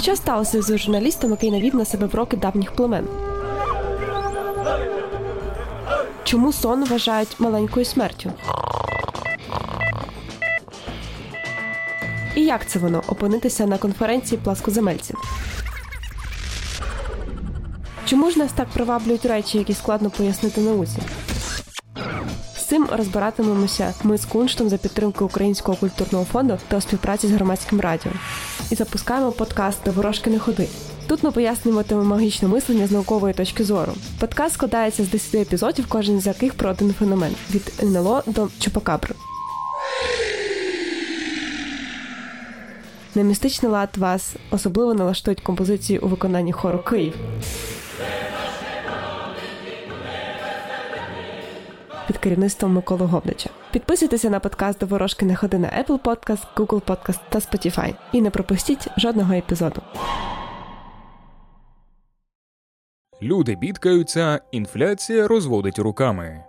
Що сталося з журналістом, який навів на себе броки давніх племен? Чому сон вважають маленькою смертю? І як це воно опинитися на конференції пласкоземельців? Чому ж нас так приваблюють речі, які складно пояснити науці? Розбиратимемося ми з Кунштом за підтримки Українського культурного фонду та у співпраці з громадським радіо. І запускаємо подкаст «До ворожки не ходи. Тут ми пояснюватимемо магічне мислення з наукової точки зору. Подкаст складається з 10 епізодів, кожен з яких про один феномен від НЛО до Чупакабри. На містичний лад вас особливо налаштують композиції у виконанні хору Київ. Під керівництвом Миколи Говдича. Підписуйтеся на подкаст до ворожки не ходи на Apple Podcast, Google Podcast та Spotify. І не пропустіть жодного епізоду. Люди бідкаються, інфляція розводить руками.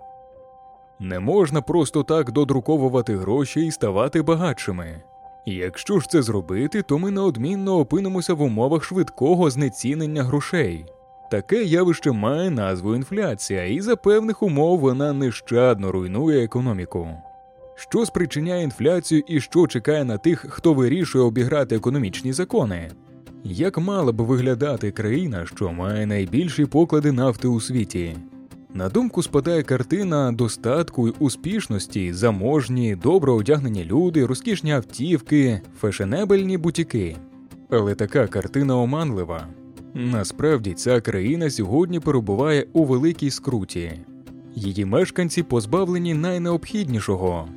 Не можна просто так додруковувати гроші і ставати багатшими. Якщо ж це зробити, то ми неодмінно опинимося в умовах швидкого знецінення грошей. Таке явище має назву інфляція, і за певних умов вона нещадно руйнує економіку. Що спричиняє інфляцію і що чекає на тих, хто вирішує обіграти економічні закони? Як мала б виглядати країна, що має найбільші поклади нафти у світі? На думку спадає картина достатку й успішності, заможні, добре одягнені люди, розкішні автівки, фешенебельні бутіки. Але така картина оманлива. Насправді ця країна сьогодні перебуває у великій скруті. Її мешканці позбавлені найнеобхіднішого.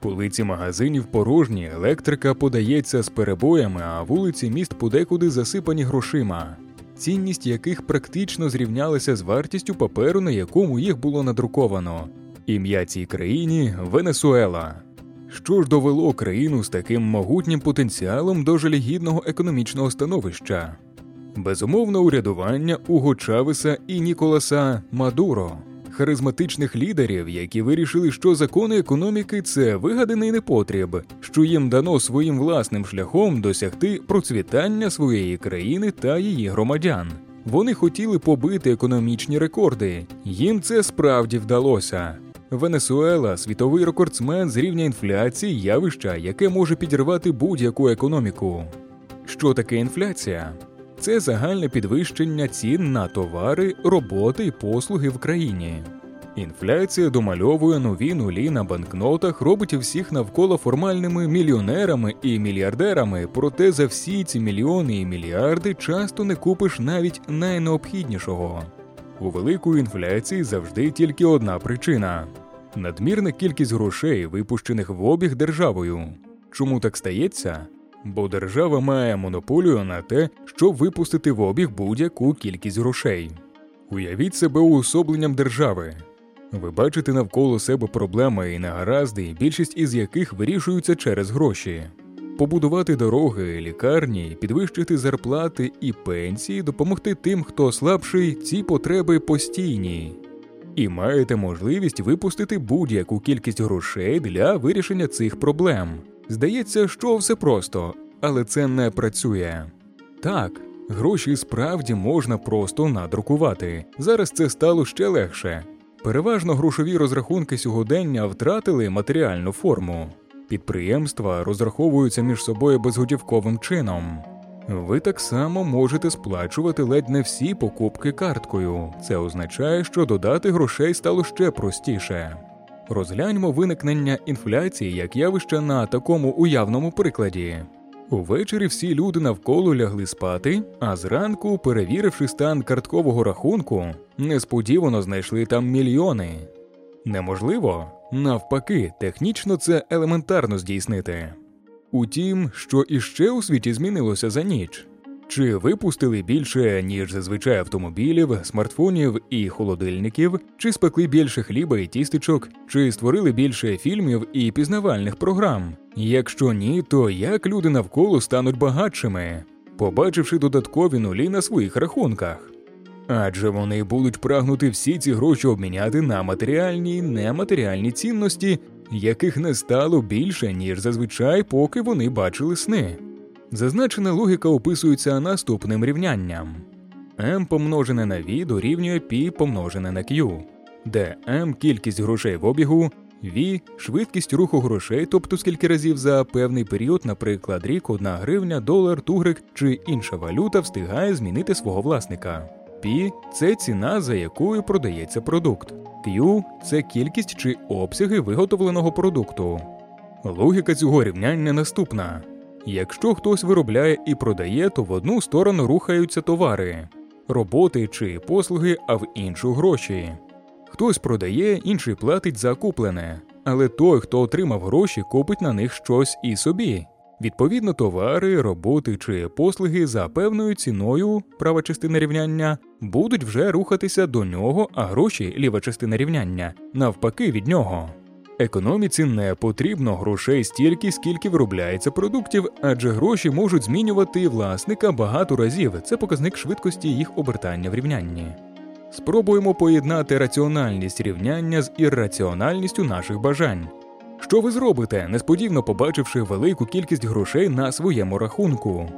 Полиці магазинів порожні, електрика подається з перебоями, а вулиці міст подекуди засипані грошима, цінність яких практично зрівнялася з вартістю паперу, на якому їх було надруковано. Ім'я цій країні Венесуела. Що ж довело країну з таким могутнім потенціалом до жалігідного економічного становища? Безумовно, урядування Уго Чавеса і Ніколаса Мадуро, харизматичних лідерів, які вирішили, що закони економіки це вигаданий непотріб, що їм дано своїм власним шляхом досягти процвітання своєї країни та її громадян. Вони хотіли побити економічні рекорди. Їм це справді вдалося. Венесуела світовий рекордсмен з рівня інфляції, явища, яке може підірвати будь-яку економіку. Що таке інфляція? Це загальне підвищення цін на товари, роботи і послуги в країні. Інфляція домальовує нові нулі на банкнотах, робить всіх навколо формальними мільйонерами і мільярдерами, проте за всі ці мільйони і мільярди часто не купиш навіть найнеобхіднішого. У великої інфляції завжди тільки одна причина надмірна кількість грошей, випущених в обіг державою. Чому так стається? Бо держава має монополію на те, щоб випустити в обіг будь-яку кількість грошей. Уявіть себе уособленням держави. Ви бачите навколо себе проблеми і негаразди, більшість із яких вирішуються через гроші. Побудувати дороги, лікарні, підвищити зарплати і пенсії, допомогти тим, хто слабший, ці потреби постійні. І маєте можливість випустити будь-яку кількість грошей для вирішення цих проблем. Здається, що все просто, але це не працює. Так, гроші справді можна просто надрукувати. Зараз це стало ще легше. Переважно грошові розрахунки сьогодення втратили матеріальну форму. Підприємства розраховуються між собою безготівковим чином. Ви так само можете сплачувати ледь не всі покупки карткою. Це означає, що додати грошей стало ще простіше. Розгляньмо виникнення інфляції як явище на такому уявному прикладі. Увечері всі люди навколо лягли спати, а зранку, перевіривши стан карткового рахунку, несподівано знайшли там мільйони. Неможливо, навпаки, технічно це елементарно здійснити. Утім, що іще у світі змінилося за ніч. Чи випустили більше, ніж зазвичай автомобілів, смартфонів і холодильників, чи спекли більше хліба і тістечок, чи створили більше фільмів і пізнавальних програм? Якщо ні, то як люди навколо стануть багатшими, побачивши додаткові нулі на своїх рахунках? Адже вони будуть прагнути всі ці гроші обміняти на матеріальні і нематеріальні цінності, яких не стало більше, ніж зазвичай, поки вони бачили сни. Зазначена логіка описується наступним рівнянням: m помножене на v дорівнює π помножене на q, де m кількість грошей в обігу, v швидкість руху грошей, тобто скільки разів за певний період, наприклад, рік, одна гривня, долар, тугрик чи інша валюта встигає змінити свого власника. P – це ціна, за якою продається продукт. Q – це кількість чи обсяги виготовленого продукту. Логіка цього рівняння наступна: якщо хтось виробляє і продає, то в одну сторону рухаються товари, роботи чи послуги, а в іншу гроші. Хтось продає, інший платить за куплене, але той, хто отримав гроші, купить на них щось і собі. Відповідно, товари, роботи чи послуги за певною ціною, права частина рівняння, будуть вже рухатися до нього, а гроші, ліва частина рівняння, навпаки від нього. Економіці не потрібно грошей стільки, скільки виробляється продуктів, адже гроші можуть змінювати власника багато разів. Це показник швидкості їх обертання в рівнянні. Спробуємо поєднати раціональність рівняння з ірраціональністю наших бажань. Що ви зробите, несподівано побачивши велику кількість грошей на своєму рахунку?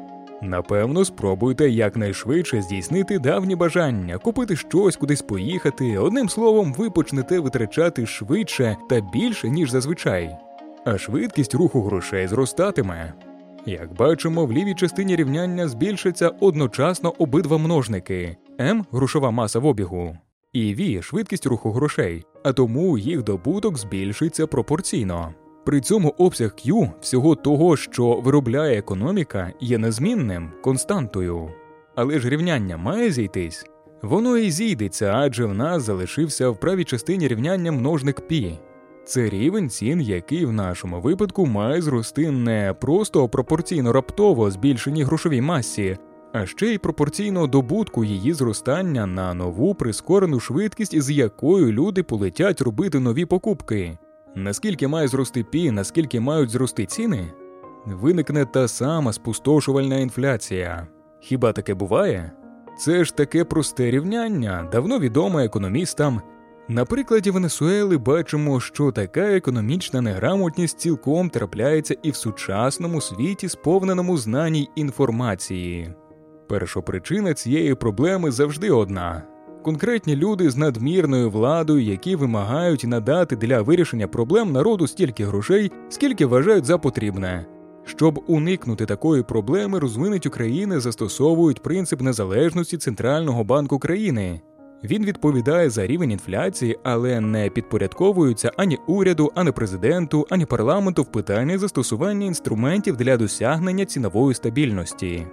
Напевно, спробуйте якнайшвидше здійснити давні бажання, купити щось, кудись поїхати. Одним словом, ви почнете витрачати швидше та більше, ніж зазвичай, а швидкість руху грошей зростатиме. Як бачимо, в лівій частині рівняння збільшаться одночасно обидва множники М грошова маса в обігу, і V швидкість руху грошей, а тому їх добуток збільшується пропорційно. При цьому обсяг Q всього того, що виробляє економіка, є незмінним константою. Але ж рівняння має зійтись. Воно і зійдеться, адже в нас залишився в правій частині рівняння множник π. Це рівень цін, який в нашому випадку має зрости не просто пропорційно раптово збільшеній грошовій масі, а ще й пропорційно добутку її зростання на нову прискорену швидкість, з якою люди полетять робити нові покупки. Наскільки має зрости пі, наскільки мають зрости ціни, виникне та сама спустошувальна інфляція. Хіба таке буває? Це ж таке просте рівняння, давно відоме економістам. На прикладі Венесуели бачимо, що така економічна неграмотність цілком трапляється і в сучасному світі, сповненому знаній інформації. Першопричина цієї проблеми завжди одна конкретні люди з надмірною владою, які вимагають надати для вирішення проблем народу стільки грошей, скільки вважають за потрібне. Щоб уникнути такої проблеми, розвинуті країни застосовують принцип незалежності Центрального банку країни. Він відповідає за рівень інфляції, але не підпорядковується ані уряду, ані президенту, ані парламенту в питанні застосування інструментів для досягнення цінової стабільності.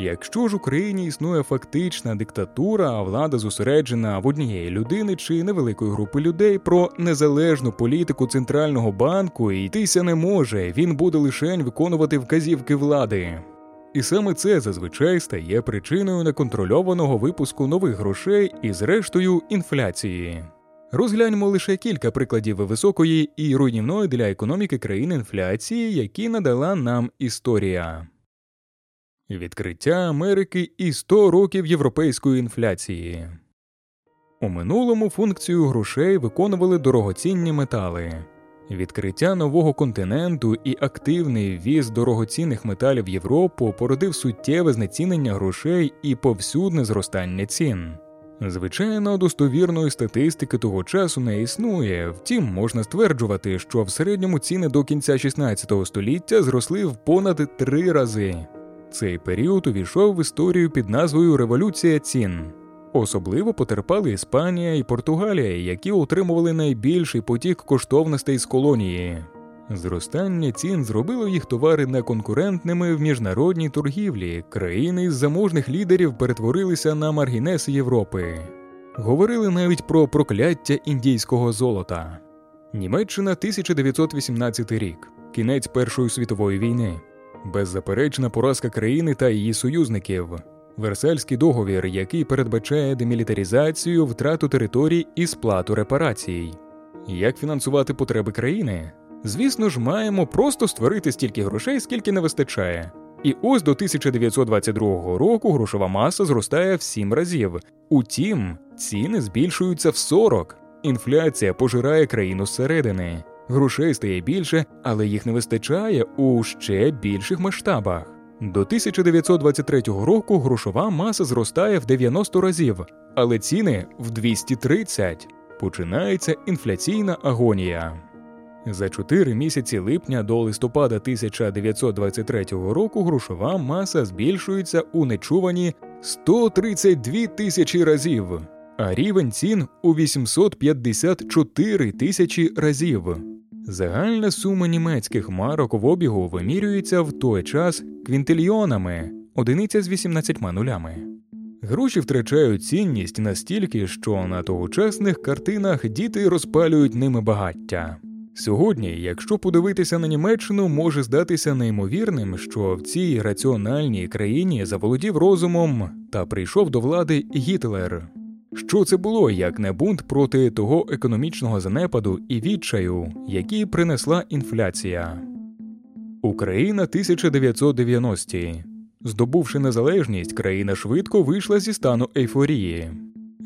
Якщо ж Україні існує фактична диктатура, а влада зосереджена в однієї людини чи невеликої групи людей про незалежну політику центрального банку йтися не може, він буде лише виконувати вказівки влади. І саме це зазвичай стає причиною неконтрольованого випуску нових грошей і, зрештою, інфляції. Розгляньмо лише кілька прикладів високої і руйнівної для економіки країн інфляції, які надала нам історія. Відкриття Америки і 100 років європейської інфляції. У минулому функцію грошей виконували дорогоцінні метали. Відкриття нового континенту і активний ввіз дорогоцінних металів в Європу породив суттєве знецінення грошей і повсюдне зростання цін. Звичайно, достовірної статистики того часу не існує, втім можна стверджувати, що в середньому ціни до кінця 16 століття зросли в понад три рази. Цей період увійшов в історію під назвою Революція цін. Особливо потерпали Іспанія і Португалія, які отримували найбільший потік коштовностей з колонії. Зростання цін зробило їх товари неконкурентними в міжнародній торгівлі. Країни з заможних лідерів перетворилися на маргінеси Європи. Говорили навіть про прокляття індійського золота. Німеччина 1918 рік, кінець Першої світової війни беззаперечна поразка країни та її союзників, Версальський договір, який передбачає демілітаризацію, втрату територій і сплату репарацій. Як фінансувати потреби країни? Звісно ж, маємо просто створити стільки грошей, скільки не вистачає. І ось до 1922 року грошова маса зростає в 7 разів. Утім, ціни збільшуються в 40. Інфляція пожирає країну зсередини. Грошей стає більше, але їх не вистачає у ще більших масштабах. До 1923 року грошова маса зростає в 90 разів, але ціни в 230. Починається інфляційна агонія. За чотири місяці липня до листопада 1923 року грошова маса збільшується у нечувані 132 тисячі разів, а рівень цін у 854 тисячі разів. Загальна сума німецьких марок в обігу вимірюється в той час квінтильйонами, одиниця з 18 нулями. Гроші втрачають цінність настільки, що на тогочасних картинах діти розпалюють ними багаття. Сьогодні, якщо подивитися на Німеччину, може здатися неймовірним, що в цій раціональній країні заволодів розумом та прийшов до влади Гітлер. Що це було як не бунт проти того економічного занепаду і відчаю, який принесла інфляція? Україна 1990-ті. Здобувши незалежність, країна швидко вийшла зі стану ейфорії.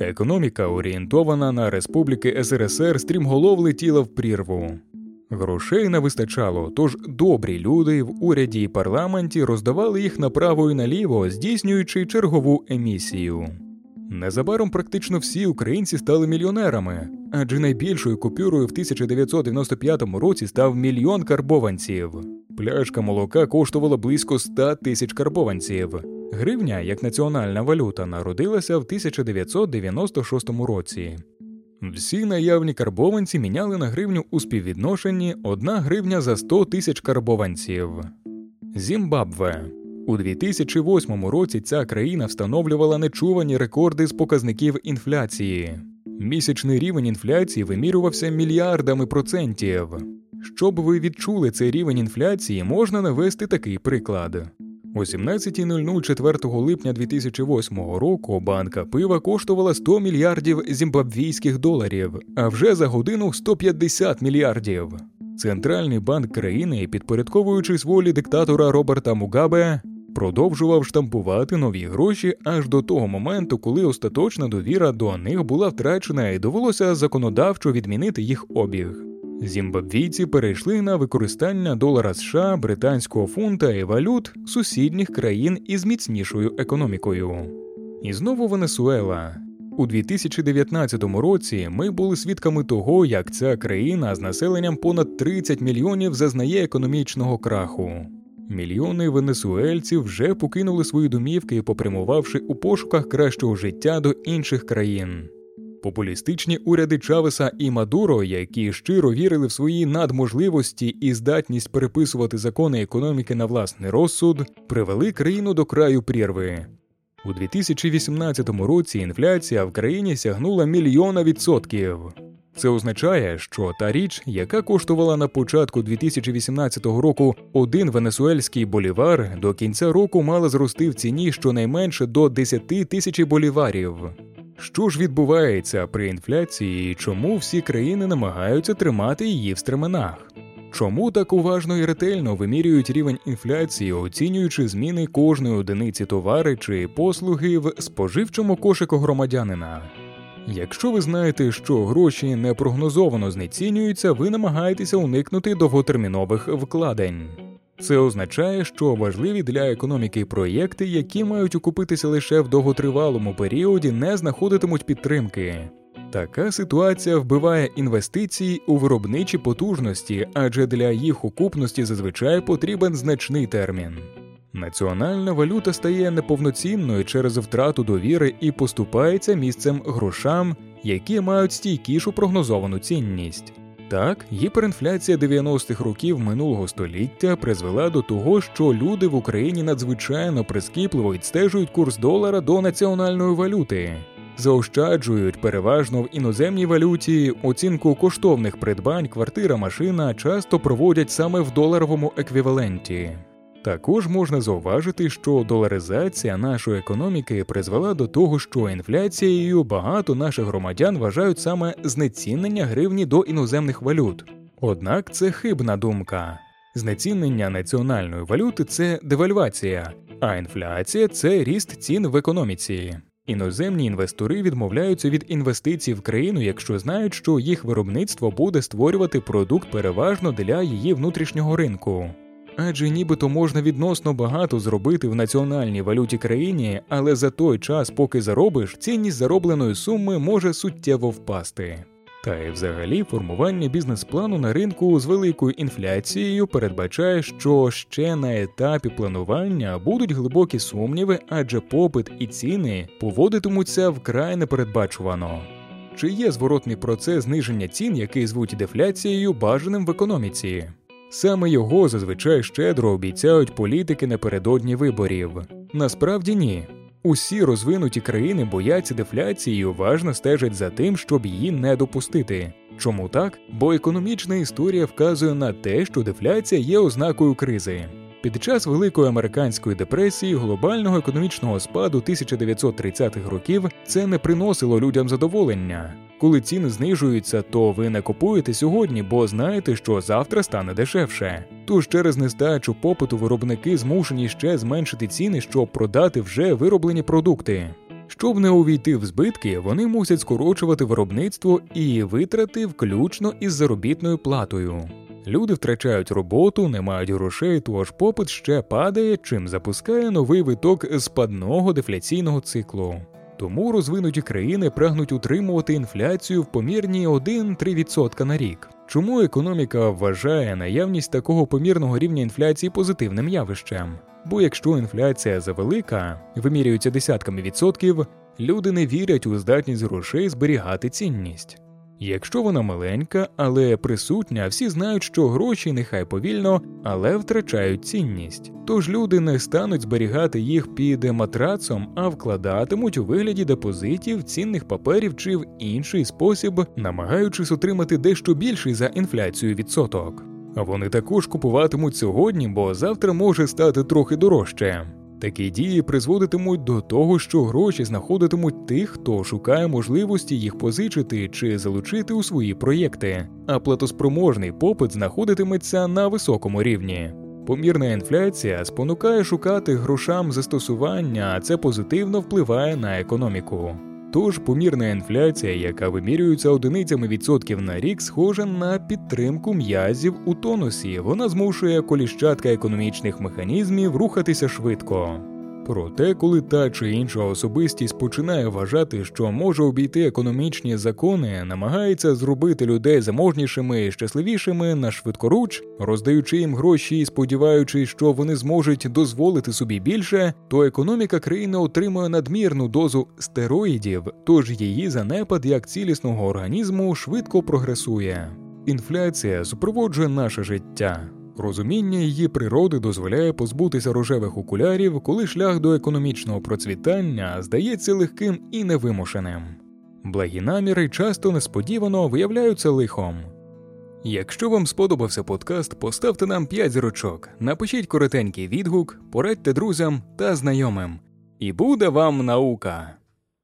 Економіка, орієнтована на республіки СРСР, стрімголов летіла в прірву. Грошей не вистачало, тож добрі люди в уряді і парламенті роздавали їх направо і наліво, здійснюючи чергову емісію. Незабаром практично всі українці стали мільйонерами, адже найбільшою купюрою в 1995 році став мільйон карбованців. Пляшка молока коштувала близько 100 тисяч карбованців. Гривня, як національна валюта, народилася в 1996 році. Всі наявні карбованці міняли на гривню у співвідношенні 1 гривня за 100 тисяч карбованців. Зімбабве у 2008 році ця країна встановлювала нечувані рекорди з показників інфляції. Місячний рівень інфляції вимірювався мільярдами процентів. Щоб ви відчули цей рівень інфляції, можна навести такий приклад. О 17.00 4 липня 2008 року банка пива коштувала 100 мільярдів зімбабвійських доларів, а вже за годину 150 мільярдів. Центральний банк країни, підпорядковуючись волі диктатора Роберта Мугабе, продовжував штампувати нові гроші аж до того моменту, коли остаточна довіра до них була втрачена і довелося законодавчо відмінити їх обіг. Зімбабвійці перейшли на використання долара США, британського фунта і валют сусідніх країн із міцнішою економікою. І знову Венесуела. У 2019 році ми були свідками того, як ця країна з населенням понад 30 мільйонів зазнає економічного краху. Мільйони венесуельців вже покинули свої домівки, попрямувавши у пошуках кращого життя до інших країн. Популістичні уряди Чавеса і Мадуро, які щиро вірили в свої надможливості і здатність переписувати закони економіки на власний розсуд, привели країну до краю прірви. У 2018 році інфляція в країні сягнула мільйона відсотків. Це означає, що та річ, яка коштувала на початку 2018 року один венесуельський болівар, до кінця року мала зрости в ціні щонайменше до 10 тисяч боліварів. Що ж відбувається при інфляції і чому всі країни намагаються тримати її в стременах? Чому так уважно і ретельно вимірюють рівень інфляції, оцінюючи зміни кожної одиниці товари чи послуги в споживчому кошику громадянина? Якщо ви знаєте, що гроші непрогнозовано знецінюються, ви намагаєтеся уникнути довготермінових вкладень. Це означає, що важливі для економіки проєкти, які мають окупитися лише в довготривалому періоді, не знаходитимуть підтримки. Така ситуація вбиває інвестиції у виробничі потужності, адже для їх окупності зазвичай потрібен значний термін. Національна валюта стає неповноцінною через втрату довіри і поступається місцем грошам, які мають стійкішу прогнозовану цінність. Так, гіперінфляція 90-х років минулого століття призвела до того, що люди в Україні надзвичайно прискіпливо відстежують курс долара до національної валюти, заощаджують переважно в іноземній валюті оцінку коштовних придбань, квартира, машина часто проводять саме в доларовому еквіваленті. Також можна зауважити, що доларизація нашої економіки призвела до того, що інфляцією багато наших громадян вважають саме знецінення гривні до іноземних валют. Однак це хибна думка. Знецінення національної валюти це девальвація, а інфляція це ріст цін в економіці. Іноземні інвестори відмовляються від інвестицій в країну, якщо знають, що їх виробництво буде створювати продукт переважно для її внутрішнього ринку. Адже нібито можна відносно багато зробити в національній валюті країні, але за той час, поки заробиш, цінність заробленої суми може суттєво впасти. Та й взагалі формування бізнес-плану на ринку з великою інфляцією передбачає, що ще на етапі планування будуть глибокі сумніви, адже попит і ціни поводитимуться вкрай непередбачувано. Чи є зворотний процес зниження цін, який звуть дефляцією, бажаним в економіці? Саме його зазвичай щедро обіцяють політики напередодні виборів. Насправді ні. Усі розвинуті країни бояться дефляції і уважно стежать за тим, щоб її не допустити. Чому так? Бо економічна історія вказує на те, що дефляція є ознакою кризи. Під час Великої американської депресії, глобального економічного спаду 1930-х років це не приносило людям задоволення. Коли ціни знижуються, то ви не купуєте сьогодні, бо знаєте, що завтра стане дешевше. Тож через нестачу попиту виробники змушені ще зменшити ціни, щоб продати вже вироблені продукти. Щоб не увійти в збитки, вони мусять скорочувати виробництво і витрати включно із заробітною платою. Люди втрачають роботу, не мають грошей, тож попит ще падає, чим запускає новий виток спадного дефляційного циклу. Тому розвинуті країни прагнуть утримувати інфляцію в помірні 1-3% на рік. Чому економіка вважає наявність такого помірного рівня інфляції позитивним явищем? Бо якщо інфляція завелика, вимірюється десятками відсотків, люди не вірять у здатність грошей зберігати цінність. Якщо вона маленька, але присутня, всі знають, що гроші нехай повільно, але втрачають цінність. Тож люди не стануть зберігати їх під матрацом, а вкладатимуть у вигляді депозитів, цінних паперів чи в інший спосіб, намагаючись отримати дещо більший за інфляцію відсоток. Вони також купуватимуть сьогодні, бо завтра може стати трохи дорожче. Такі дії призводитимуть до того, що гроші знаходитимуть тих, хто шукає можливості їх позичити чи залучити у свої проєкти, а платоспроможний попит знаходитиметься на високому рівні. Помірна інфляція спонукає шукати грошам застосування, а це позитивно впливає на економіку. Тож помірна інфляція, яка вимірюється одиницями відсотків на рік, схожа на підтримку м'язів у тонусі. Вона змушує коліщатка економічних механізмів рухатися швидко. Проте, коли та чи інша особистість починає вважати, що може обійти економічні закони, намагається зробити людей заможнішими і щасливішими на швидкоруч, роздаючи їм гроші і сподіваючись, що вони зможуть дозволити собі більше, то економіка країни отримує надмірну дозу стероїдів, тож її занепад як цілісного організму швидко прогресує. Інфляція супроводжує наше життя. Розуміння її природи дозволяє позбутися рожевих окулярів, коли шлях до економічного процвітання здається легким і невимушеним. Благі наміри часто несподівано виявляються лихом. Якщо вам сподобався подкаст, поставте нам 5 зірочок, напишіть коротенький відгук, порадьте друзям та знайомим. І буде вам наука!